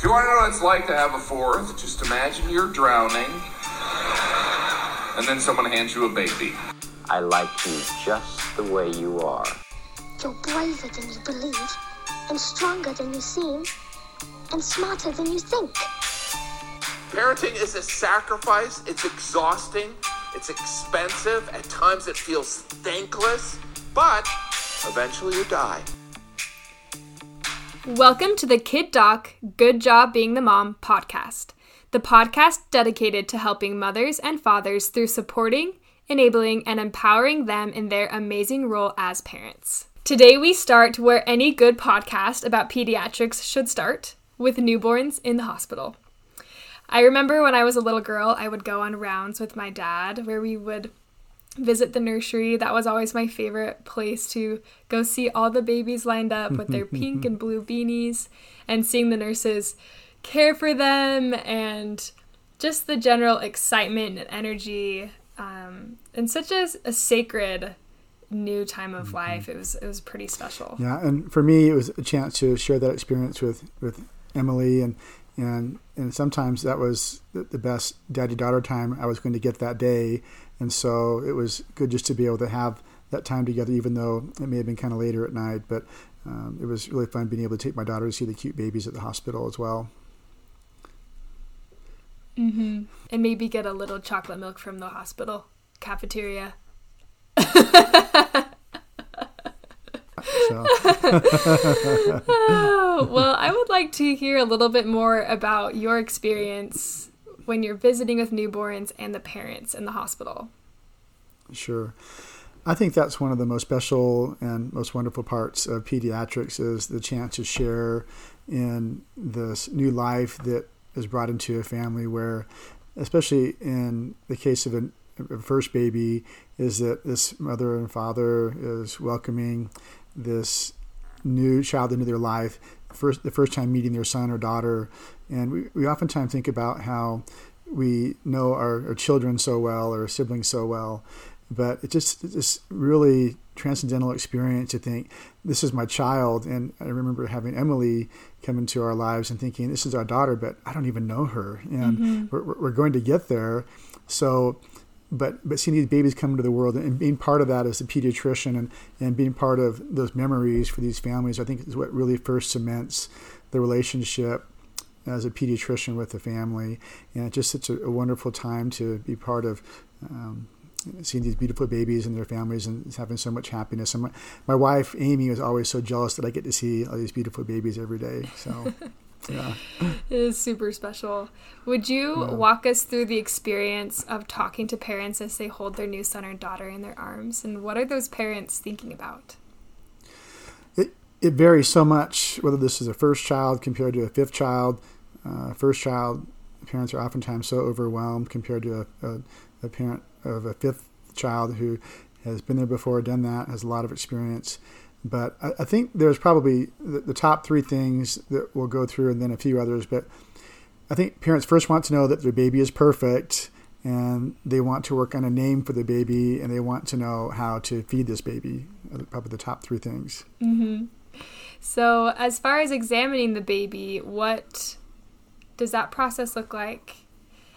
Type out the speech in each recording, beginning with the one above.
If you want to know what it's like to have a fourth, just imagine you're drowning, and then someone hands you a baby. I like you just the way you are. You're braver than you believe, and stronger than you seem, and smarter than you think. Parenting is a sacrifice. It's exhausting. It's expensive. At times it feels thankless, but eventually you die. Welcome to the Kid Doc Good Job Being the Mom podcast, the podcast dedicated to helping mothers and fathers through supporting, enabling, and empowering them in their amazing role as parents. Today, we start where any good podcast about pediatrics should start with newborns in the hospital. I remember when I was a little girl, I would go on rounds with my dad where we would visit the nursery. That was always my favorite place to go see all the babies lined up with their pink and blue beanies and seeing the nurses care for them and just the general excitement and energy um, and such a, a sacred new time of life. It was it was pretty special. Yeah, and for me, it was a chance to share that experience with with Emily, and and and sometimes that was the, best daddy daughter time I was going to get that day, and so it was good just to be able to have that time together, even though it may have been kind of later at night. But um, it was really fun being able to take my daughter to see the cute babies at the hospital as well. Mm-hmm. And maybe get a little chocolate milk from the hospital cafeteria. So Oh, well, I would like to hear a little bit more about your experience when you're visiting with newborns and the parents in the hospital. Sure. I think that's one of the most special and most wonderful parts of pediatrics is the chance to share in this new life that is brought into a family where, especially in the case of a, a first baby, is that this mother and father is welcoming this new child into their life, first the first time meeting their son or daughter, and we, we oftentimes think about how we know our, our children so well or our siblings so well, but it's just it's this really transcendental experience to think this is my child. And i remember having emily come into our lives and thinking this is our daughter but i don't even know her. And Mm-hmm. we're, we're going to get there. So but but seeing these babies come into the world and being part of that as a pediatrician and, and being part of those memories for these families i think is what really first cements the relationship as a pediatrician with the family and it's just such a, a wonderful time to be part of um, seeing these beautiful babies and their families and having so much happiness. And my, my wife, Amy, was always so jealous that I get to see all these beautiful babies every day. So, yeah. It is super special. Would you walk us through the experience of talking to parents as they hold their new son or daughter in their arms? And what are those parents thinking about? It, it varies so much whether this is a first child compared to a fifth child. Uh, first child, parents are oftentimes so overwhelmed compared to a, a, a parent of a fifth child who has been there before, done that, has a lot of experience. But I, I think there's probably the, the top three things that we'll go through and then a few others. But I think parents first want to know that their baby is perfect and they want to work on a name for the baby and they want to know how to feed this baby. Uh, Probably the top three things. So, as far as examining the baby, what does that process look like?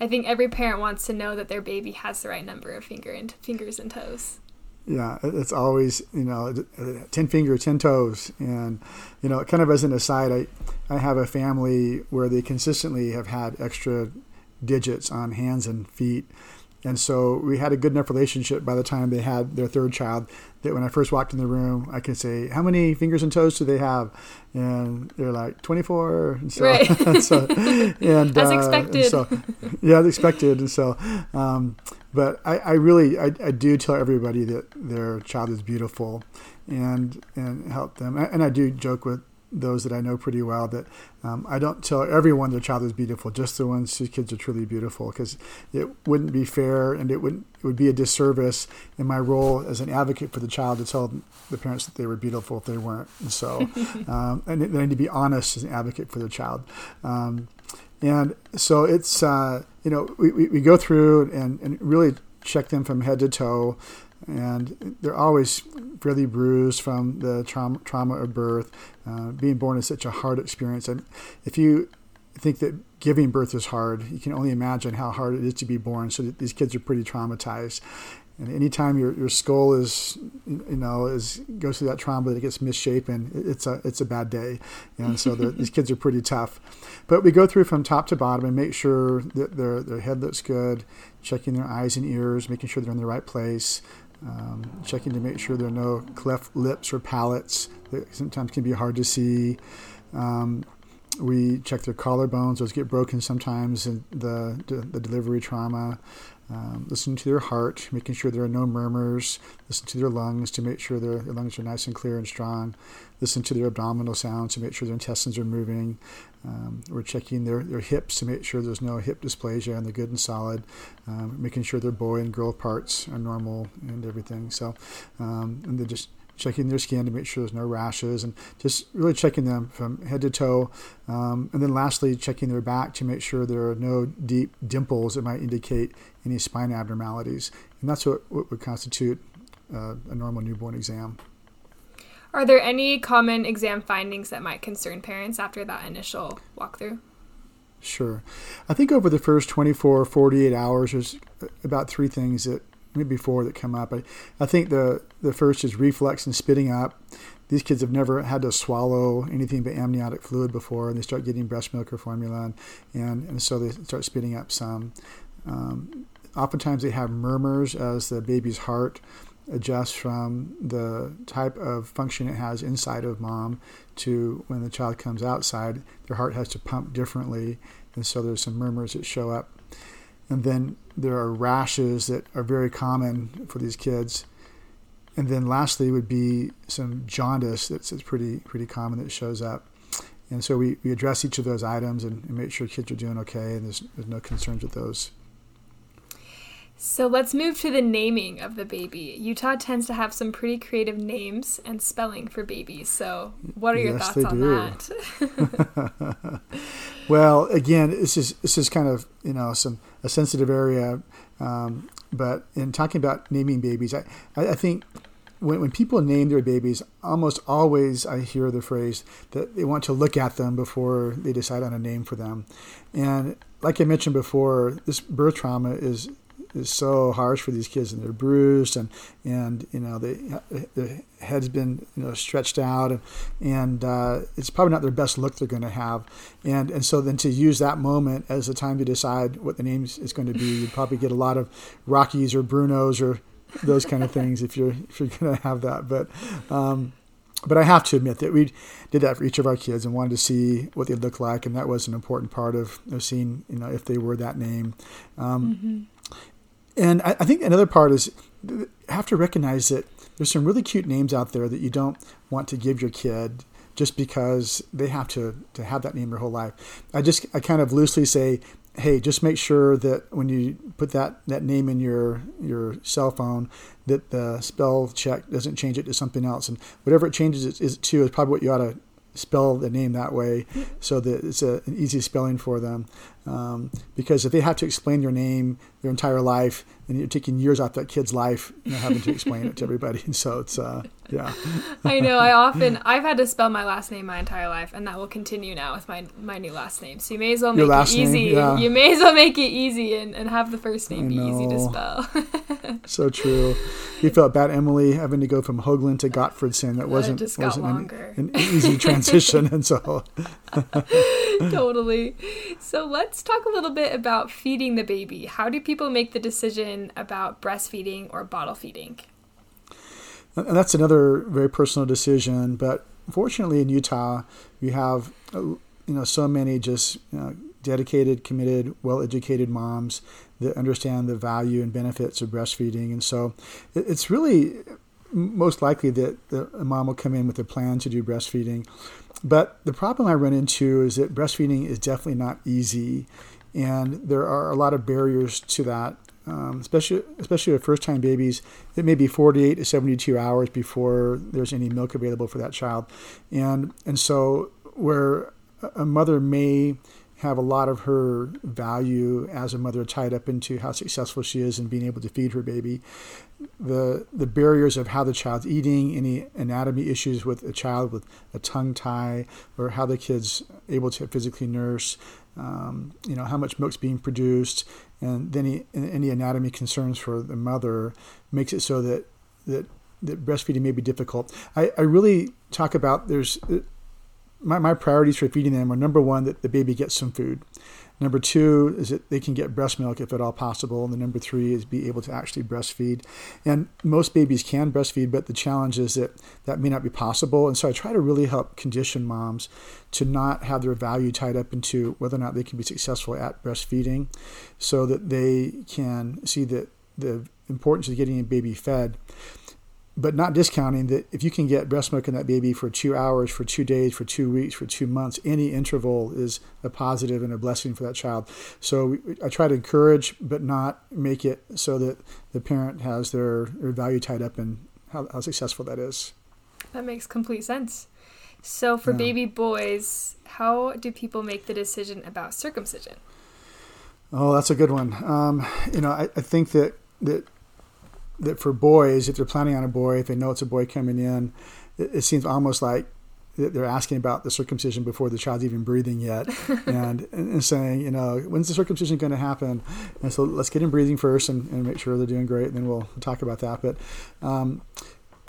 I think every parent wants to know that their baby has the right number of finger and fingers and toes. Yeah, it's always you know ten fingers, ten toes, and you know kind of as an aside, I I have a family where they consistently have had extra digits on hands and feet, and so we had a good enough relationship by the time they had their third child that when I first walked in the room, I could say how many fingers and toes do they have, and they're like twenty four, and so, Right. so and As uh, expected. so yeah, as expected. And so, um, but I, I really, I, I do tell everybody that their child is beautiful, and and help them. And I do joke with those that I know pretty well that um, I don't tell everyone their child is beautiful, just the ones whose kids are truly beautiful, because it wouldn't be fair, and it would it would be a disservice in my role as an advocate for the child to tell the parents that they were beautiful if they weren't. And so, um, and they need to be honest as an advocate for their child. Um, and so it's, uh, you know, we, we, we go through and, and really check them from head to toe. And they're always fairly bruised from the trauma, trauma of birth. Uh, being born is such a hard experience. And if you think that giving birth is hard. You can only imagine how hard it is to be born. So these kids are pretty traumatized. And anytime your, your skull is, you know, is goes through that trauma that it gets misshapen, it's a it's a bad day. And so these kids are pretty tough. But we go through from top to bottom and make sure that their their head looks good, checking their eyes and ears, making sure they're in the right place, um, checking to make sure there are no cleft lips or palates that sometimes can be hard to see. Um, we check their collarbones; those get broken sometimes in the the delivery trauma. Um, listen to their heart, making sure there are no murmurs. Listen to their lungs to make sure their, their lungs are nice and clear and strong. Listen to their abdominal sounds to make sure their intestines are moving. Um, we're checking their, their hips to make sure there's no hip dysplasia and they're good and solid. Um, making sure their boy and girl parts are normal and everything. So, um, and they're just checking their skin to make sure there's no rashes, and just really checking them from head to toe. Um, and then lastly, checking their back to make sure there are no deep dimples that might indicate any spine abnormalities. And that's what, what would constitute uh, a normal newborn exam. Are there any common exam findings that might concern parents after that initial walkthrough? Sure. I think over the first 24, 48 hours, there's about three things that maybe four that come up. I, I think the, the first is reflux and spitting up. These kids have never had to swallow anything but amniotic fluid before, and they start getting breast milk or formula, and, and, and so they start spitting up some. Um, oftentimes they have murmurs as the baby's heart adjusts from the type of function it has inside of mom to when the child comes outside, their heart has to pump differently, and so there's some murmurs that show up. And then there are rashes that are very common for these kids. And then lastly would be some jaundice that's, that's pretty pretty common that shows up. And so we, we address each of those items and, and make sure kids are doing okay and there's, there's no concerns with those. So let's move to the naming of the baby. Utah tends to have some pretty creative names and spelling for babies. So, what are your yes, thoughts on do. that? well, again, this is this is kind of you know some a sensitive area, um, but in talking about naming babies, I I, I think when, when people name their babies, almost always I hear the phrase that they want to look at them before they decide on a name for them. And like I mentioned before, this birth trauma is is so harsh for these kids, and they're bruised, and and you know they the head's been you know stretched out, and and uh, it's probably not their best look they're going to have, and and so then to use that moment as the time to decide what the name is going to be, you'd probably get a lot of Rockies or Brunos or those kind of things if you're if you're going to have that, but. Um, but I have to admit that we did that for each of our kids and wanted to see what they look like, and that was an important part of, of seeing, you know, if they were that name. Um, mm-hmm. And I, I think another part is have to recognize that there's some really cute names out there that you don't want to give your kid just because they have to, to have that name their whole life. I just I kind of loosely say, hey, just make sure that when you put that, that name in your your cell phone, that the spell check doesn't change it to something else, and whatever it changes it is to is probably what you ought to spell the name that way so that it's a, an easy spelling for them. Um, because if they have to explain your name their entire life, then you're taking years off that kid's life, you know, having to explain it to everybody. And so it's, uh, yeah. I know. I often, I've had to spell my last name my entire life, and that will continue now with my my new last name. So you may as well make it easy. Name, yeah. You may as well make it easy and, and have the first name be easy to spell. so true. You felt bad, Emily, having to go from Hoagland to Gottfredson. That wasn't, wasn't an, an easy transition. and so. totally. So let's talk a little bit about feeding the baby. How do people make the decision about breastfeeding or bottle feeding? And that's another very personal decision. But fortunately, in Utah, we have uh, you know so many just you know, dedicated, committed, well-educated moms that understand the value and benefits of breastfeeding, and so it's really most likely that a mom will come in with a plan to do breastfeeding. But the problem I run into is that breastfeeding is definitely not easy, and there are a lot of barriers to that. Um, especially especially with first time babies, it may be 48 to 72 hours before there's any milk available for that child, and and so where a mother may have a lot of her value as a mother tied up into how successful she is in being able to feed her baby. The the barriers of how the child's eating, any anatomy issues with a child with a tongue tie, or how the kid's able to physically nurse, um, you know, how much milk's being produced, and then any, anatomy concerns for the mother makes it so that that that breastfeeding may be difficult. I, I really talk about there's my, my priorities for feeding them are number one that the baby gets some food. Number two is that they can get breast milk if at all possible. And the number three is be able to actually breastfeed. And most babies can breastfeed but the challenge is that that may not be possible. And so i try to really help condition moms to not have their value tied up into whether or not they can be successful at breastfeeding so that they can see that the importance of getting a baby fed but not discounting that if you can get breast milk in that baby for two hours, for two days, for two weeks, for two months, any interval is a positive and a blessing for that child. So I try to encourage, but not make it so that the parent has their, their value tied up in how, how successful that is. That makes complete sense. So for yeah. baby boys, how do people make the decision about circumcision? Oh, that's a good one. Um, you know, I, I think that that that for boys, if they're planning on a boy, if they know it's a boy coming in, it, it seems almost like they're asking about the circumcision before the child's even breathing yet, and, and saying, you know, when's the circumcision going to happen? And so let's get him breathing first and, and make sure they're doing great, and then we'll talk about that. But um,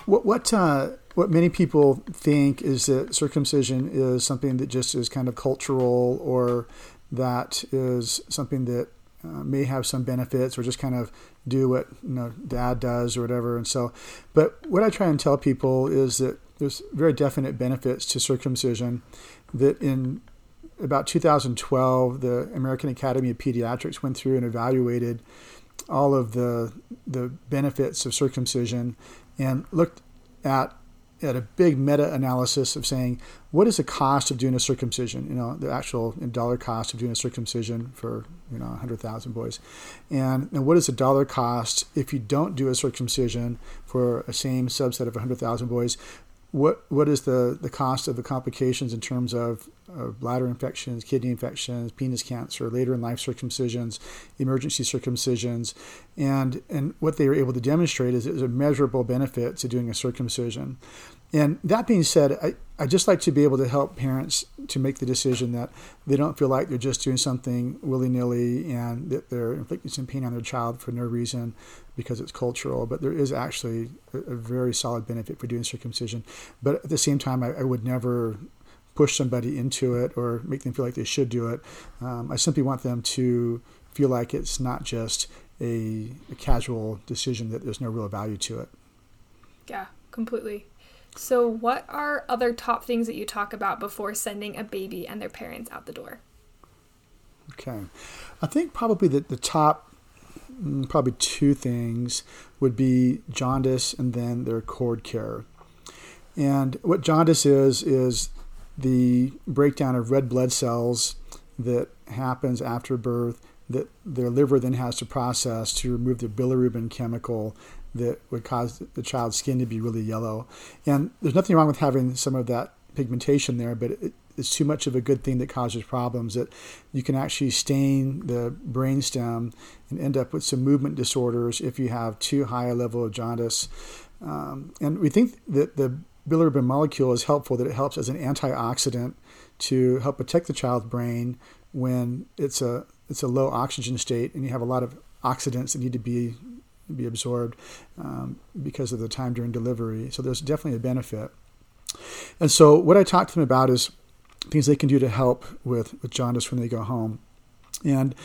what what uh, what many people think is that circumcision is something that just is kind of cultural, or that is something that uh, may have some benefits, or just kind of do what you know dad does or whatever. And so, but what I try and tell people is that there's very definite benefits to circumcision. That in about 2012, the American Academy of Pediatrics went through and evaluated all of the the benefits of circumcision and looked at at a big meta analysis of saying what is the cost of doing a circumcision? You know the actual dollar cost of doing a circumcision for you know 100000 boys. And, and what is the dollar cost if you don't do a circumcision for a same subset of 100000 boys what what is the, the cost of the complications in terms of uh, bladder infections, kidney infections, penis cancer, later in life circumcisions, emergency circumcisions, and and what they were able to demonstrate is it a measurable benefit to doing a circumcision. And that being said, I, I just like to be able to help parents to make the decision that they don't feel like they're just doing something willy nilly and that they're inflicting some pain on their child for no reason because it's cultural. But there is actually a, very solid benefit for doing circumcision. But at the same time, I, I, would never push somebody into it or make them feel like they should do it. Um, I simply want them to feel like it's not just a, a casual decision, that there's no real value to it. Yeah, completely. So, what are other top things that you talk about before sending a baby and their parents out the door? Okay. I think probably that the top, Mm, probably two things would be jaundice and then their cord care. And what jaundice is, is the breakdown of red blood cells that happens after birth that their liver then has to process to remove the bilirubin chemical that would cause the child's skin to be really yellow. And there's nothing wrong with having some of that pigmentation there, but it, it's too much of a good thing that causes problems that you can actually stain the brainstem and end up with some movement disorders if you have too high a level of jaundice. Um, and we think that the bilirubin molecule is helpful, that it helps as an antioxidant to help protect the child's brain when it's a it's a low oxygen state and you have a lot of oxidants that need to be be absorbed um, because of the time during delivery. So there's definitely a benefit. And so what I talk to them about is things they can do to help with, with jaundice when they go home. And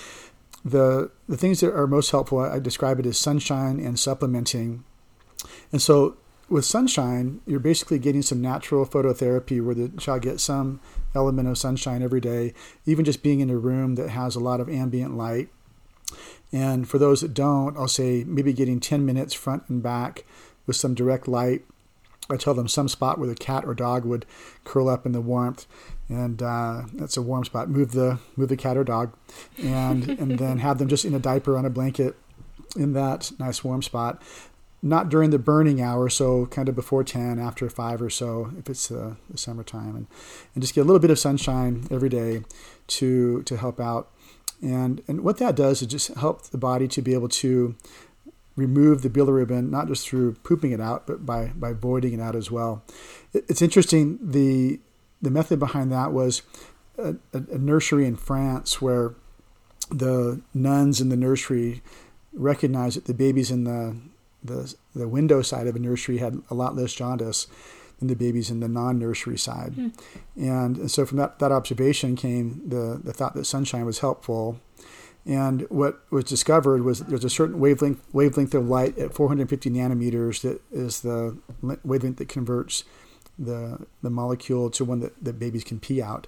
the the things that are most helpful, I describe it as sunshine and supplementing. And so with sunshine, you're basically getting some natural phototherapy where the child gets some element of sunshine every day, even just being in a room that has a lot of ambient light and for those that don't, I'll say maybe getting 10 minutes front and back with some direct light. I tell them some spot where the cat or dog would curl up in the warmth, and uh, that's a warm spot. Move the move the cat or dog, and and then have them just in a diaper on a blanket in that nice warm spot. not during the burning hour, so kind of before 10, after 5 or so, if it's uh, the summertime, and, and just get a little bit of sunshine every day to, to help out. And, and what that does is just help the body to be able to remove the bilirubin, not just through pooping it out, but by, by voiding it out as well. It, it's interesting, the, the method behind that was a, a, nursery in France where the nuns in the nursery recognized that the babies in the the the window side of a nursery had a lot less jaundice than the babies in the non-nursery side, mm. and, and so from that, that observation came the the thought that sunshine was helpful. And what was discovered was there's a certain wavelength wavelength of light at 450 nanometers that is the wavelength that converts the the molecule to one that, that babies can pee out.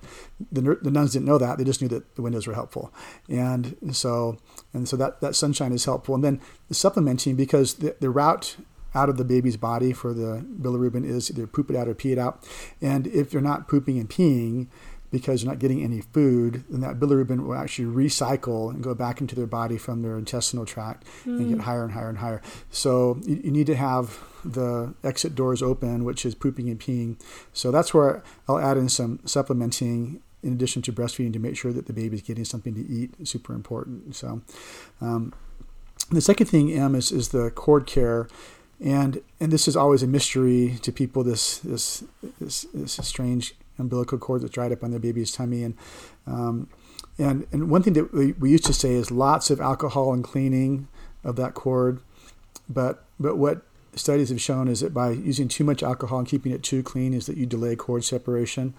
The, the nuns didn't know that; they just knew that the windows were helpful, and so and so that, that sunshine is helpful. And then the supplementing because the, the route out of the baby's body for the bilirubin is either poop it out or pee it out, and if you're not pooping and peeing, because you're not getting any food, then that bilirubin will actually recycle and go back into their body from their intestinal tract mm. and get hmm. higher and higher and higher. So you, you, need to have the exit doors open, which is pooping and peeing. So that's where I'll add in some supplementing in addition to breastfeeding to make sure that the baby's getting something to eat. Super important. So um, the second thing, M, is, is the cord care and and this is always a mystery to people. This this this, this strange umbilical cord that's dried up on their baby's tummy. And um, and and one thing that we, we used to say is lots of alcohol and cleaning of that cord. But but what studies have shown is that by using too much alcohol and keeping it too clean is that you delay cord separation.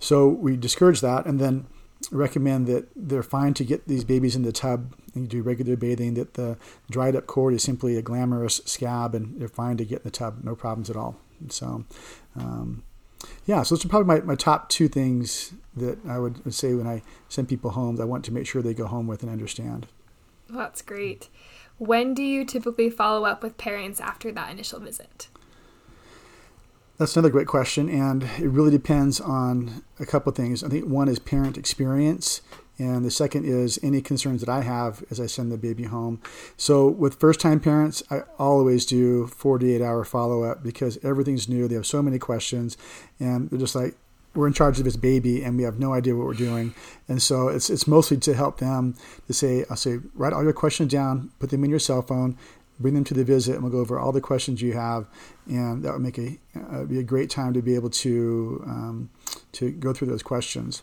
So we discourage that and then recommend that they're fine to get these babies in the tub and do regular bathing, that the dried up cord is simply a glamorous scab and they're fine to get in the tub, no problems at all. So um, yeah, so those are probably my, my top two things that I would say when I send people home that I want to make sure they go home with and understand. Well, that's great. When do you typically follow up with parents after that initial visit? That's another great question, and it really depends on a couple of things. I think one is parent experience, and the second is any concerns that I have as I send the baby home. So with first time parents, I always do 48 hour follow up because everything's new. They have so many questions and they're just like, we're in charge of this baby and we have no idea what we're doing. And so it's, it's mostly to help them to say, I'll say, write all your questions down, put them in your cell phone, bring them to the visit and we'll go over all the questions you have. And that would make a, uh, be a great time to be able to, um, to go through those questions.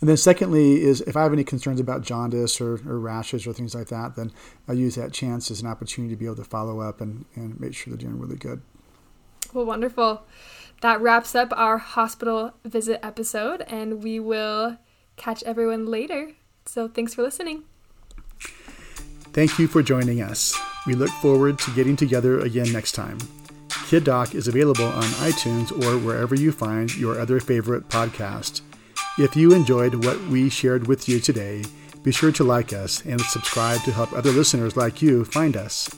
And then secondly is if I have any concerns about jaundice or, or, rashes or things like that, then I use that chance as an opportunity to be able to follow up and, and make sure they're doing really good. Well, wonderful. That wraps up our hospital visit episode, and we will catch everyone later. So thanks for listening. Thank you for joining us. We look forward to getting together again next time. Kid Doc is available on iTunes or wherever you find your other favorite podcast. If you enjoyed what we shared with you today, be sure to like us and subscribe to help other listeners like you find us.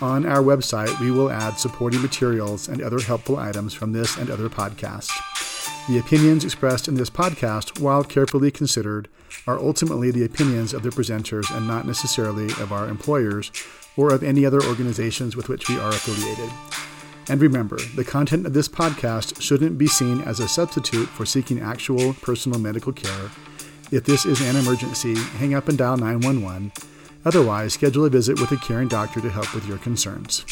On our website, we will add supporting materials and other helpful items from this and other podcasts. The opinions expressed in this podcast, while carefully considered, are ultimately the opinions of the presenters and not necessarily of our employers or of any other organizations with which we are affiliated. And remember, the content of this podcast shouldn't be seen as a substitute for seeking actual personal medical care. If this is an emergency, hang up and dial 911. Otherwise, schedule a visit with a caring doctor to help with your concerns.